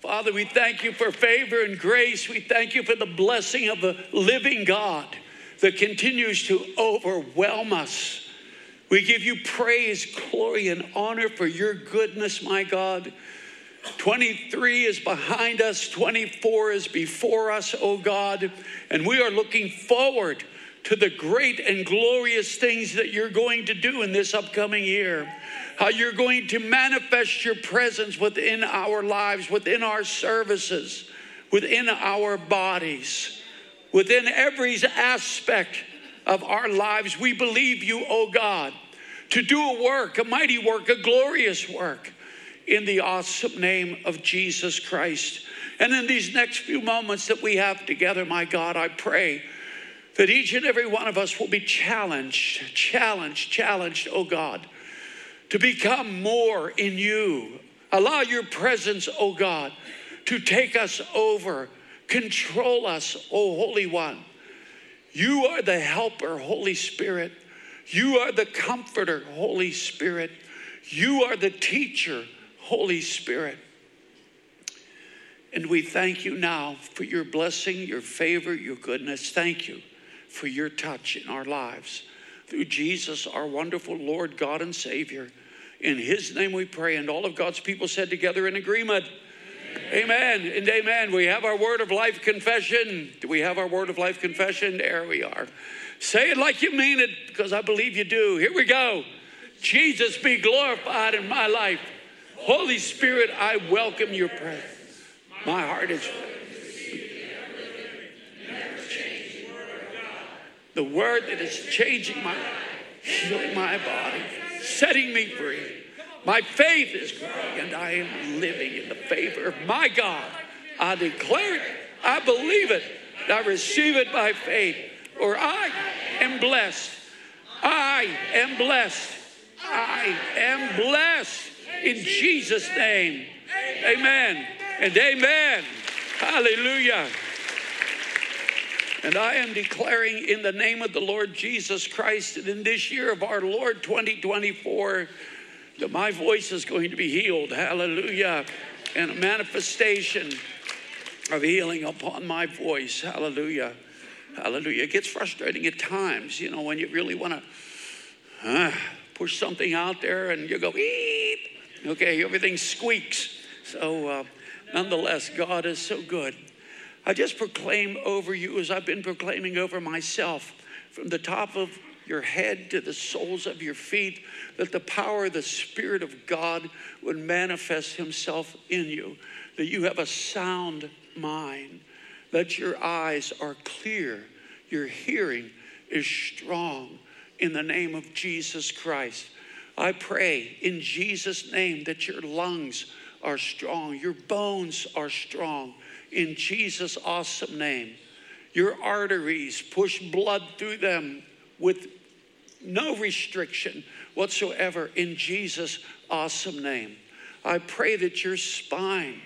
Father, we thank you for favor and grace. We thank you for the blessing of the living God that continues to overwhelm us. We give you praise, glory, and honor for your goodness, my God. 23 is behind us, 24 is before us, oh God, and we are looking forward to the great and glorious things that you're going to do in this upcoming year. How you're going to manifest your presence within our lives, within our services, within our bodies, within every aspect of our lives. We believe you, oh God, to do a work, a mighty work, a glorious work in the awesome name of Jesus Christ. And in these next few moments that we have together, my God, I pray that each and every one of us will be challenged, challenged, challenged, oh God, to become more in you. Allow your presence, oh God, to take us over, control us, oh Holy One. You are the helper, Holy Spirit. You are the comforter, Holy Spirit. You are the teacher, Holy Spirit. And we thank you now for your blessing, your favor, your goodness. Thank you for your touch in our lives. Through Jesus, our wonderful Lord, God, and Savior. In his name we pray. And all of God's people said together in agreement. Amen. amen and amen. We have our word of life confession. Do we have our word of life confession? There we are. Say it like you mean it, because I believe you do. Here we go. Jesus be glorified in my life. Holy Spirit, I welcome your presence. My heart is the word that is changing my healing my body, setting me free. My faith is growing, and I am living in the favor of my God. I declare it, I believe it, I receive it by faith, or I am blessed. I am blessed. I am blessed in Jesus' name. Amen and amen. Hallelujah. And I am declaring in the name of the Lord Jesus Christ that in this year of our Lord 2024, that my voice is going to be healed. Hallelujah. And a manifestation of healing upon my voice. Hallelujah. Hallelujah. It gets frustrating at times, you know, when you really want to uh, push something out there and you go, eep. Okay, everything squeaks. So, uh, nonetheless, God is so good. I just proclaim over you as I've been proclaiming over myself from the top of your head to the soles of your feet that the power of the Spirit of God would manifest Himself in you, that you have a sound mind, that your eyes are clear, your hearing is strong in the name of Jesus Christ. I pray in Jesus' name that your lungs are strong, your bones are strong in Jesus' awesome name. Your arteries push blood through them with no restriction whatsoever in Jesus' awesome name. I pray that your spine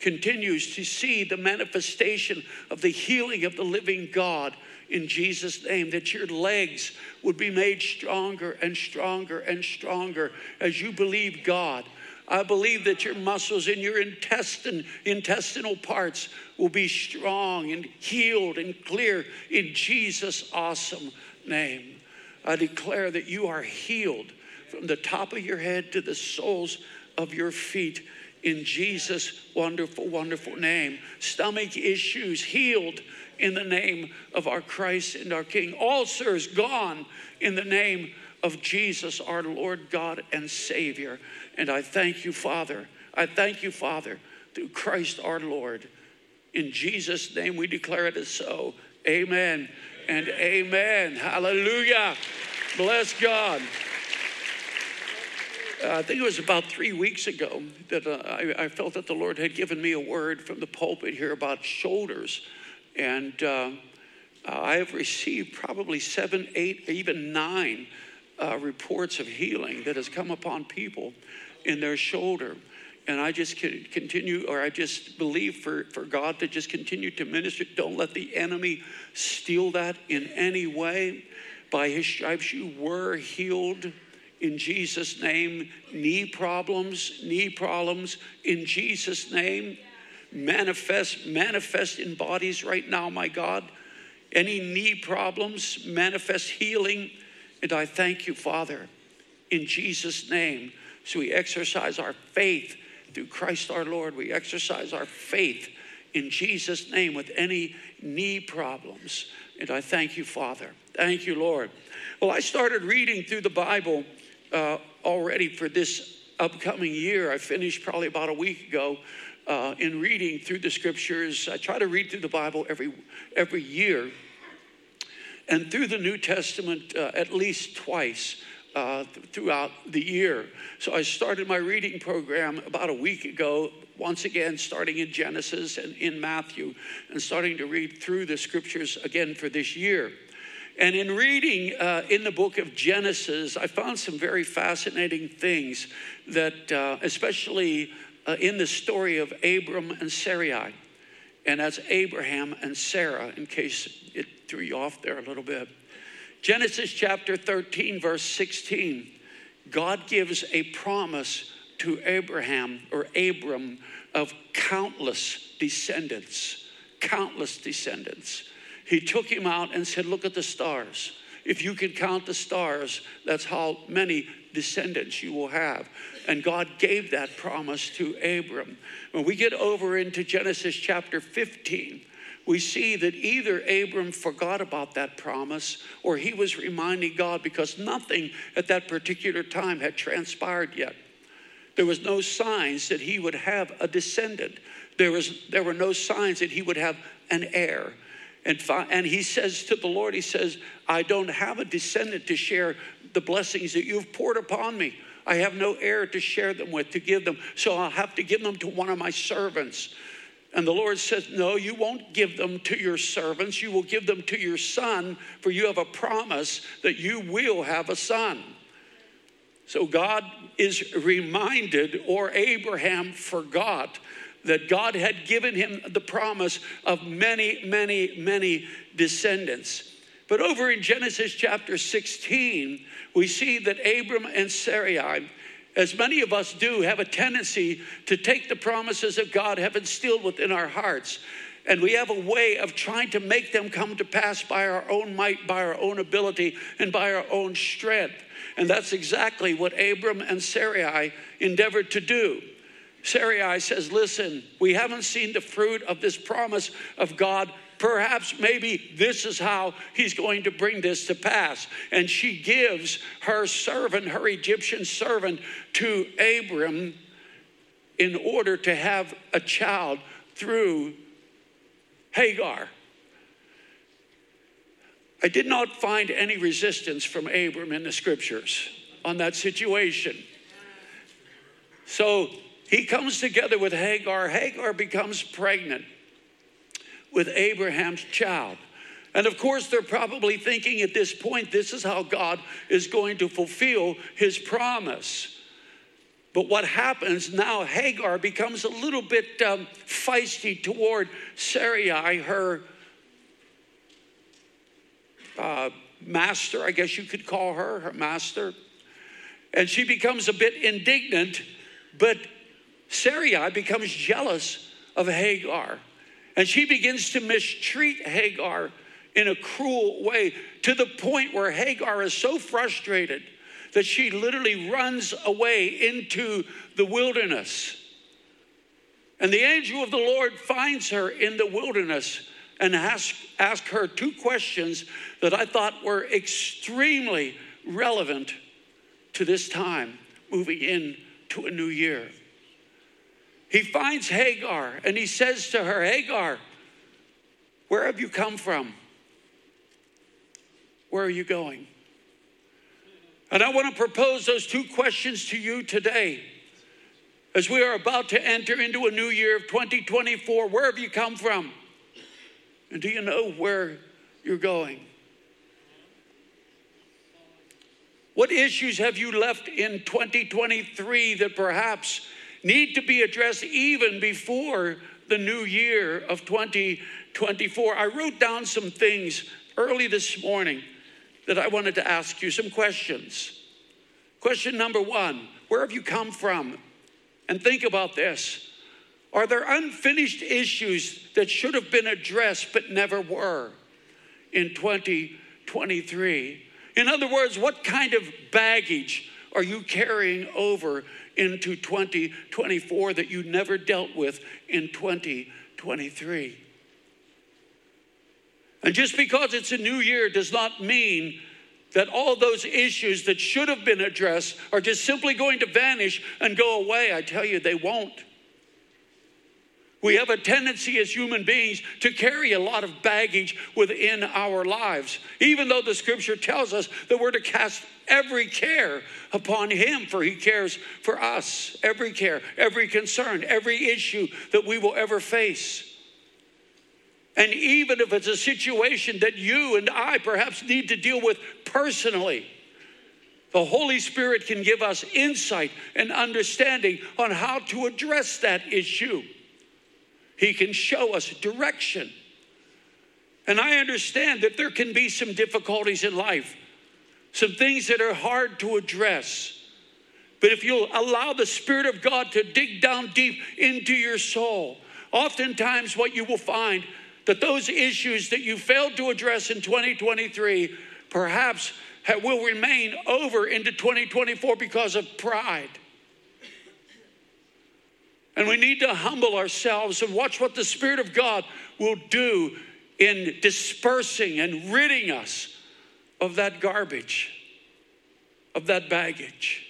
continues to see the manifestation of the healing of the living God in Jesus' name, that your legs would be made stronger and stronger and stronger as you believe God I believe that your muscles in your intestine, intestinal parts will be strong and healed and clear in Jesus' awesome name. I declare that you are healed from the top of your head to the soles of your feet in Jesus' wonderful, wonderful name. Stomach issues healed in the name of our Christ and our King. Ulcers gone in the name of Jesus, our Lord God and Savior. And I thank you, Father. I thank you, Father, through Christ our Lord. In Jesus' name we declare it as so. Amen and amen. Hallelujah. Bless God. Uh, I think it was about three weeks ago that uh, I, I, felt that the Lord had given me a word from the pulpit here about shoulders. And uh, I have received probably seven, eight, even nine uh, reports of healing that has come upon people in their shoulder. And I just continue, or I just believe for, for God to just continue to minister. Don't let the enemy steal that in any way. By his stripes, you were healed in Jesus' name. Knee problems, knee problems in Jesus' name. manifest, manifest in bodies right now, my God. Any knee problems, manifest healing. And I thank you, Father, in Jesus' name. So we exercise our faith through Christ our Lord. We exercise our faith in Jesus' name with any knee problems. And I thank you, Father. Thank you, Lord. Well, I started reading through the Bible uh, already for this upcoming year. I finished probably about a week ago uh, in reading through the scriptures. I try to read through the Bible every every year, and through the New Testament uh, at least twice. Uh, throughout the year. So I started my reading program about a week ago, once again, starting in Genesis and in Matthew, and starting to read through the scriptures again for this year. And in reading uh, in the book of Genesis, I found some very fascinating things that, uh, especially uh, in the story of Abram and Sarai. And that's Abraham and Sarah, in case it threw you off there a little bit. Genesis chapter 13, verse 16, God gives a promise to Abraham or Abram of countless descendants, countless descendants. He took him out and said, Look at the stars. If you can count the stars, that's how many descendants you will have. And God gave that promise to Abram. When we get over into Genesis chapter 15, we see that either Abram forgot about that promise or he was reminding God because nothing at that particular time had transpired yet. There was no signs that he would have a descendant. There, was, there were no signs that he would have an heir. And, and he says to the Lord, He says, I don't have a descendant to share the blessings that you've poured upon me. I have no heir to share them with, to give them. So I'll have to give them to one of my servants. And the Lord says, No, you won't give them to your servants. You will give them to your son, for you have a promise that you will have a son. So God is reminded, or Abraham forgot, that God had given him the promise of many, many, many descendants. But over in Genesis chapter 16, we see that Abram and Sarai as many of us do, have a tendency to take the promises of God have instilled within our hearts. And we have a way of trying to make them come to pass by our own might, by our own ability, and by our own strength. And that's exactly what Abram and Sarai endeavored to do. Sarai says, Listen, we haven't seen the fruit of this promise of God perhaps maybe this is how he's going to bring this to pass. And she gives her servant, her Egyptian servant, to Abram in order to have a child through Hagar. I did not find any resistance from Abram in the scriptures on that situation. So he comes together with Hagar. Hagar becomes pregnant with Abraham's child. And of course, they're probably thinking at this point, this is how God is going to fulfill his promise. But what happens now, Hagar becomes a little bit um, feisty toward Sarai, her uh, master, I guess you could call her, her master. And she becomes a bit indignant, but Sarai becomes jealous of Hagar. And she begins to mistreat Hagar in a cruel way to the point where Hagar is so frustrated that she literally runs away into the wilderness. And the angel of the Lord finds her in the wilderness and asks ask her two questions that I thought were extremely relevant to this time moving into a new year he finds Hagar and he says to her, Hagar, where have you come from? Where are you going? And I want to propose those two questions to you today. As we are about to enter into a new year of 2024, where have you come from? And do you know where you're going? What issues have you left in 2023 that perhaps need to be addressed even before the new year of 2024. I wrote down some things early this morning that I wanted to ask you some questions. Question number one Where have you come from? And think about this Are there unfinished issues that should have been addressed but never were in 2023? In other words, what kind of baggage are you carrying over into 2024 that you never dealt with in 2023? And just because it's a new year does not mean that all those issues that should have been addressed are just simply going to vanish and go away. I tell you, they won't. We have a tendency as human beings to carry a lot of baggage within our lives, even though the scripture tells us that we're to cast every care upon Him, for He cares for us. Every care, every concern, every issue that we will ever face. And even if it's a situation that you and I perhaps need to deal with personally, the Holy Spirit can give us insight and understanding on how to address that issue. He can show us direction. And I understand that there can be some difficulties in life, some things that are hard to address. But if you'll allow the Spirit of God to dig down deep into your soul, oftentimes what you will find that those issues that you failed to address in 2023 perhaps will remain over into 2024 because of pride. And we need to humble ourselves and watch what the Spirit of God will do in dispersing and ridding us of that garbage, of that baggage.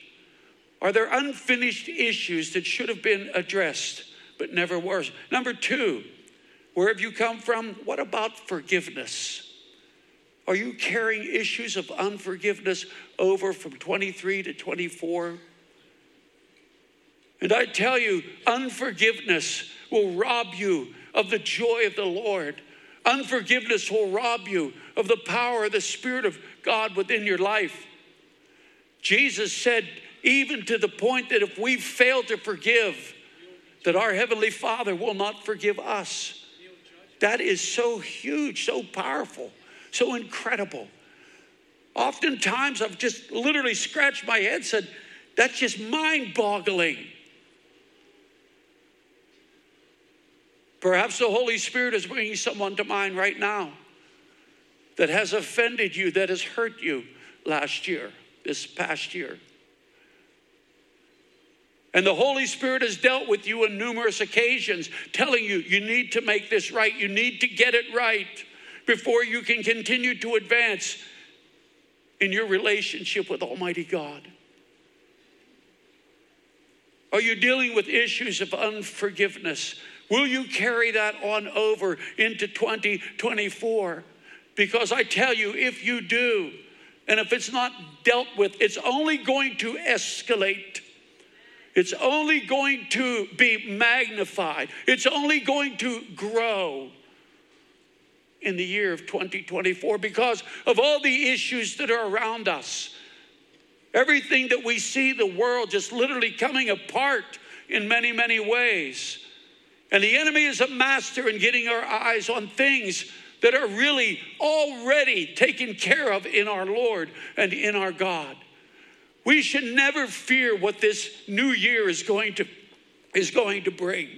Are there unfinished issues that should have been addressed but never were? Number two, where have you come from? What about forgiveness? Are you carrying issues of unforgiveness over from 23 to 24? And I tell you, unforgiveness will rob you of the joy of the Lord. Unforgiveness will rob you of the power of the Spirit of God within your life. Jesus said, even to the point that if we fail to forgive, that our Heavenly Father will not forgive us. That is so huge, so powerful, so incredible. Oftentimes, I've just literally scratched my head, said, that's just mind boggling. Perhaps the Holy Spirit is bringing someone to mind right now that has offended you, that has hurt you last year, this past year. And the Holy Spirit has dealt with you on numerous occasions, telling you, you need to make this right, you need to get it right before you can continue to advance in your relationship with Almighty God. Are you dealing with issues of unforgiveness? Will you carry that on over into 2024? Because I tell you, if you do, and if it's not dealt with, it's only going to escalate. It's only going to be magnified. It's only going to grow in the year of 2024 because of all the issues that are around us. Everything that we see, the world just literally coming apart in many, many ways. And the enemy is a master in getting our eyes on things that are really already taken care of in our Lord and in our God. We should never fear what this new year is going to, is going to bring.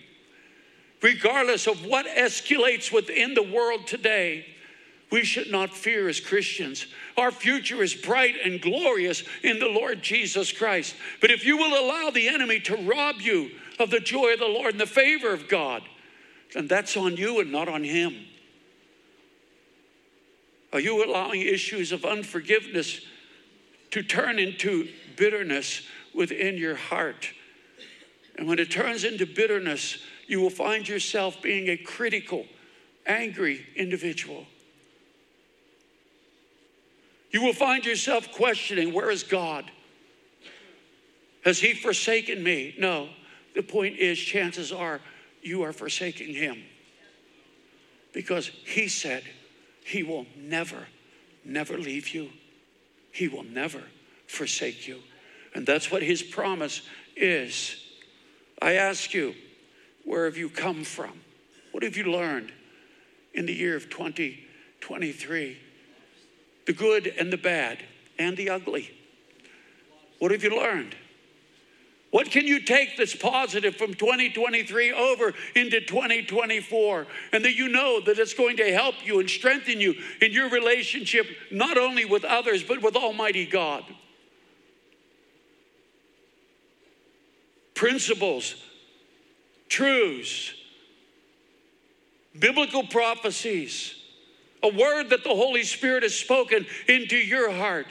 Regardless of what escalates within the world today, we should not fear as Christians. Our future is bright and glorious in the Lord Jesus Christ. But if you will allow the enemy to rob you of the joy of the Lord and the favor of God, And that's on you and not on him. Are you allowing issues of unforgiveness to turn into bitterness within your heart? And when it turns into bitterness, you will find yourself being a critical, angry individual. You will find yourself questioning, Where is God? Has He forsaken me? No. The point is, chances are you are forsaking him. Because he said he will never, never leave you. He will never forsake you. And that's what his promise is. I ask you, where have you come from? What have you learned in the year of 2023? The good and the bad and the ugly. What have you learned? What can you take that's positive from 2023 over into 2024? And that you know that it's going to help you and strengthen you in your relationship, not only with others, but with Almighty God. Principles, truths, biblical prophecies, a word that the Holy Spirit has spoken into your heart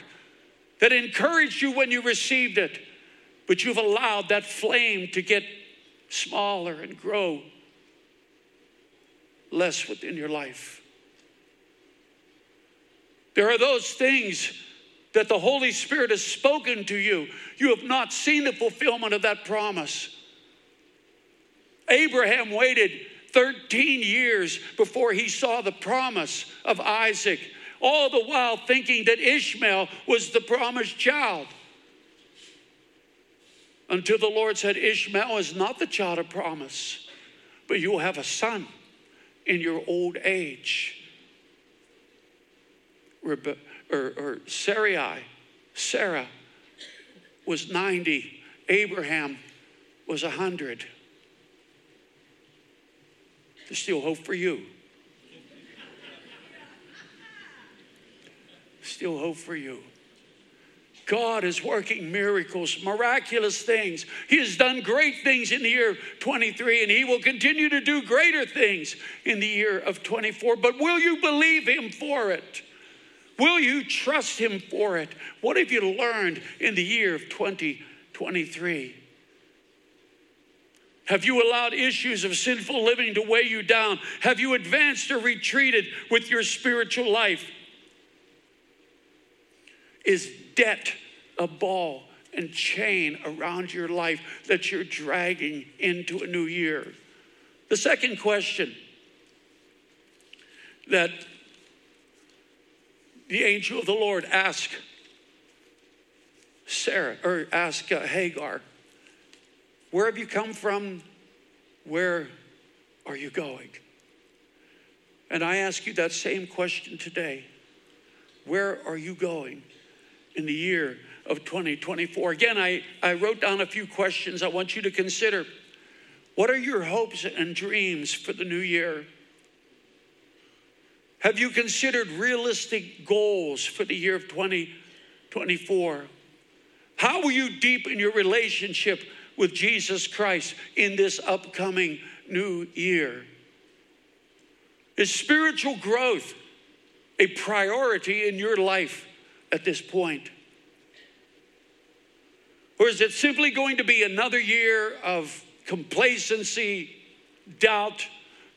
that encouraged you when you received it but you've allowed that flame to get smaller and grow less within your life. There are those things that the Holy Spirit has spoken to you. You have not seen the fulfillment of that promise. Abraham waited 13 years before he saw the promise of Isaac, all the while thinking that Ishmael was the promised child until the Lord said, Ishmael is not the child of promise, but you will have a son in your old age. Rebe- or, or Sarai, Sarah was 90, Abraham was 100. There's still hope for you. Still hope for you. God is working miracles, miraculous things. He has done great things in the year 23, and He will continue to do greater things in the year of 24. But will you believe Him for it? Will you trust Him for it? What have you learned in the year of 2023? Have you allowed issues of sinful living to weigh you down? Have you advanced or retreated with your spiritual life? Is debt a ball and chain around your life that you're dragging into a new year? The second question that the angel of the Lord asked Sarah, or asked uh, Hagar, Where have you come from? Where are you going? And I ask you that same question today. Where are you going? in the year of 2024. Again, I, I wrote down a few questions I want you to consider. What are your hopes and dreams for the new year? Have you considered realistic goals for the year of 2024? How will you deepen your relationship with Jesus Christ in this upcoming new year? Is spiritual growth a priority in your life? at this point? Or is it simply going to be another year of complacency, doubt,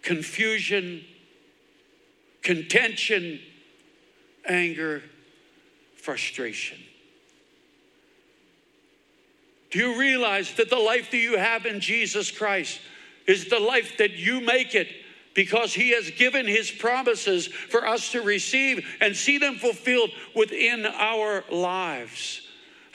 confusion, contention, anger, frustration? Do you realize that the life that you have in Jesus Christ is the life that you make it because he has given his promises for us to receive and see them fulfilled within our lives.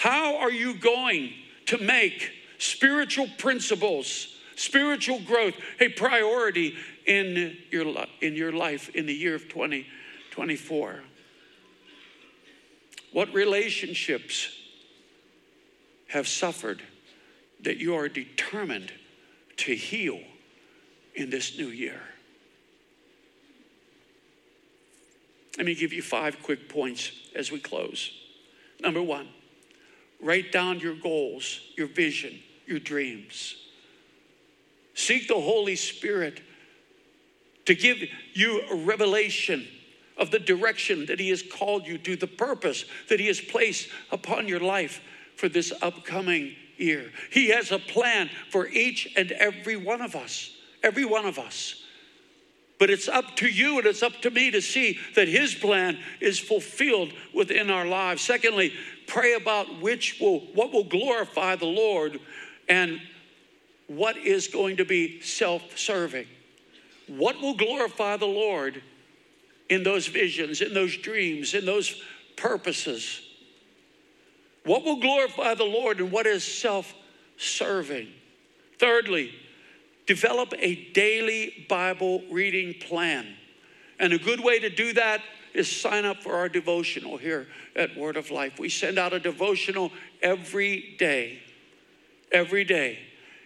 How are you going to make spiritual principles, spiritual growth a priority in your, in your life in the year of 2024? What relationships have suffered that you are determined to heal in this new year? Let me give you five quick points as we close. Number one, write down your goals, your vision, your dreams. Seek the Holy Spirit to give you a revelation of the direction that He has called you to, the purpose that He has placed upon your life for this upcoming year. He has a plan for each and every one of us, every one of us. But it's up to you and it's up to me to see that His plan is fulfilled within our lives. Secondly, pray about which will, what will glorify the Lord and what is going to be self serving. What will glorify the Lord in those visions, in those dreams, in those purposes? What will glorify the Lord and what is self serving? Thirdly, develop a daily Bible reading plan. And a good way to do that is sign up for our devotional here at Word of Life. We send out a devotional every day. every day.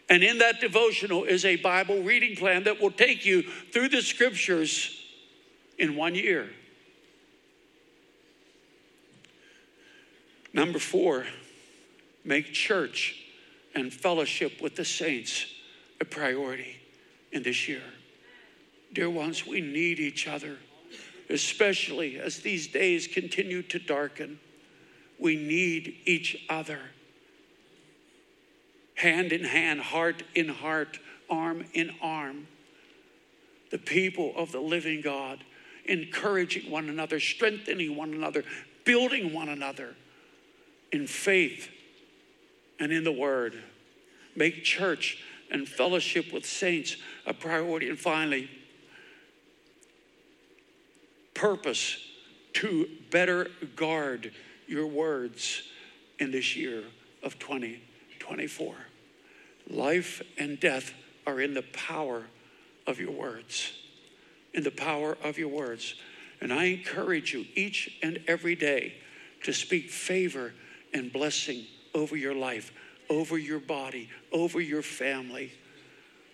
And in that devotional is a Bible reading plan that will take you through the scriptures in one year. Number four, make church and fellowship with the saints a priority in this year. Dear ones, we need each other, especially as these days continue to darken. We need each other. Hand in hand, heart in heart, arm in arm. The people of the living God, encouraging one another, strengthening one another, building one another in faith and in the word. Make church and fellowship with saints a priority. And finally, purpose to better guard your words in this year of 2024. Life and death are in the power of your words. In the power of your words. And I encourage you each and every day to speak favor and blessing over your life, over your body, over your family,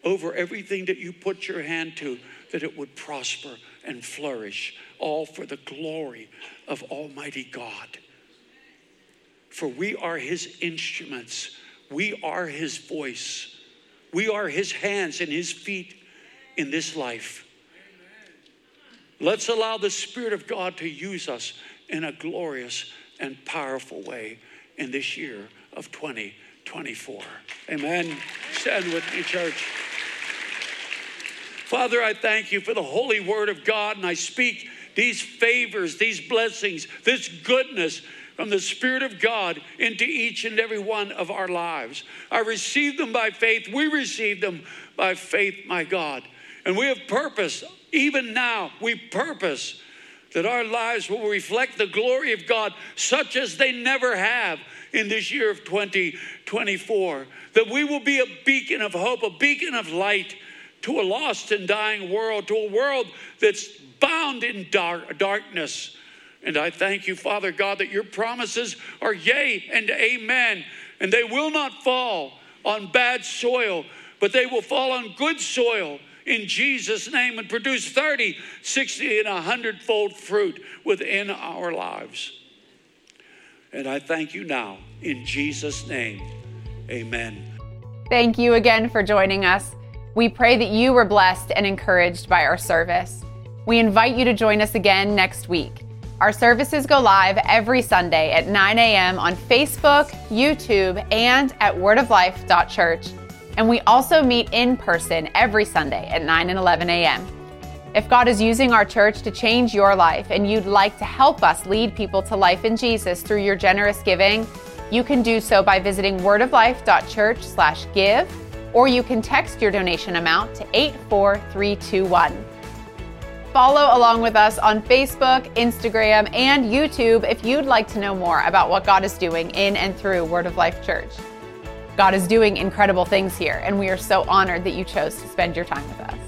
over everything that you put your hand to, that it would prosper and flourish, all for the glory of Almighty God. For we are His instruments, we are His voice, we are His hands and His feet in this life. Let's allow the Spirit of God to use us in a glorious and powerful way in this year of 2024. Amen. Stand with me, church. Father, I thank you for the holy word of God, and I speak these favors, these blessings, this goodness from the Spirit of God into each and every one of our lives. I receive them by faith. We receive them by faith, my God. And we have purpose, even now, we purpose that our lives will reflect the glory of God such as they never have in this year of 2024. That we will be a beacon of hope, a beacon of light to a lost and dying world, to a world that's bound in dark, darkness. And I thank you, Father God, that your promises are yea and amen, and they will not fall on bad soil, but they will fall on good soil in Jesus' name and produce 30, 60, and 100 fold fruit within our lives. And I thank you now in Jesus' name. Amen. Thank you again for joining us. We pray that you were blessed and encouraged by our service. We invite you to join us again next week. Our services go live every Sunday at 9 a.m. on Facebook, YouTube, and at wordoflife.church. And we also meet in person every Sunday at 9 and 11 a.m. If God is using our church to change your life and you'd like to help us lead people to life in Jesus through your generous giving, you can do so by visiting wordoflife.church/give or you can text your donation amount to 84321. Follow along with us on Facebook, Instagram, and YouTube if you'd like to know more about what God is doing in and through Word of Life Church. God is doing incredible things here, and we are so honored that you chose to spend your time with us.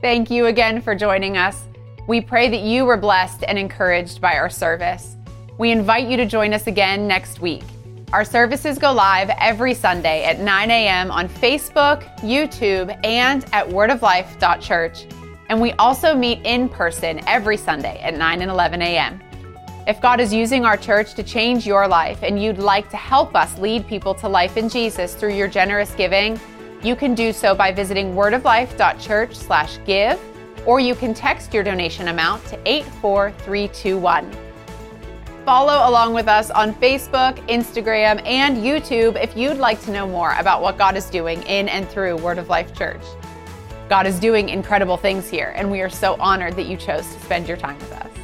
Thank you again for joining us. We pray that you were blessed and encouraged by our service. We invite you to join us again next week. Our services go live every Sunday at 9 a.m. on Facebook, YouTube, and at wordoflife.church. And we also meet in person every Sunday at 9 and 11 a.m. If God is using our church to change your life and you'd like to help us lead people to life in Jesus through your generous giving, you can do so by visiting wordoflife.church/give or you can text your donation amount to 84321. Follow along with us on Facebook, Instagram, and YouTube if you'd like to know more about what God is doing in and through Word of Life Church. God is doing incredible things here, and we are so honored that you chose to spend your time with us.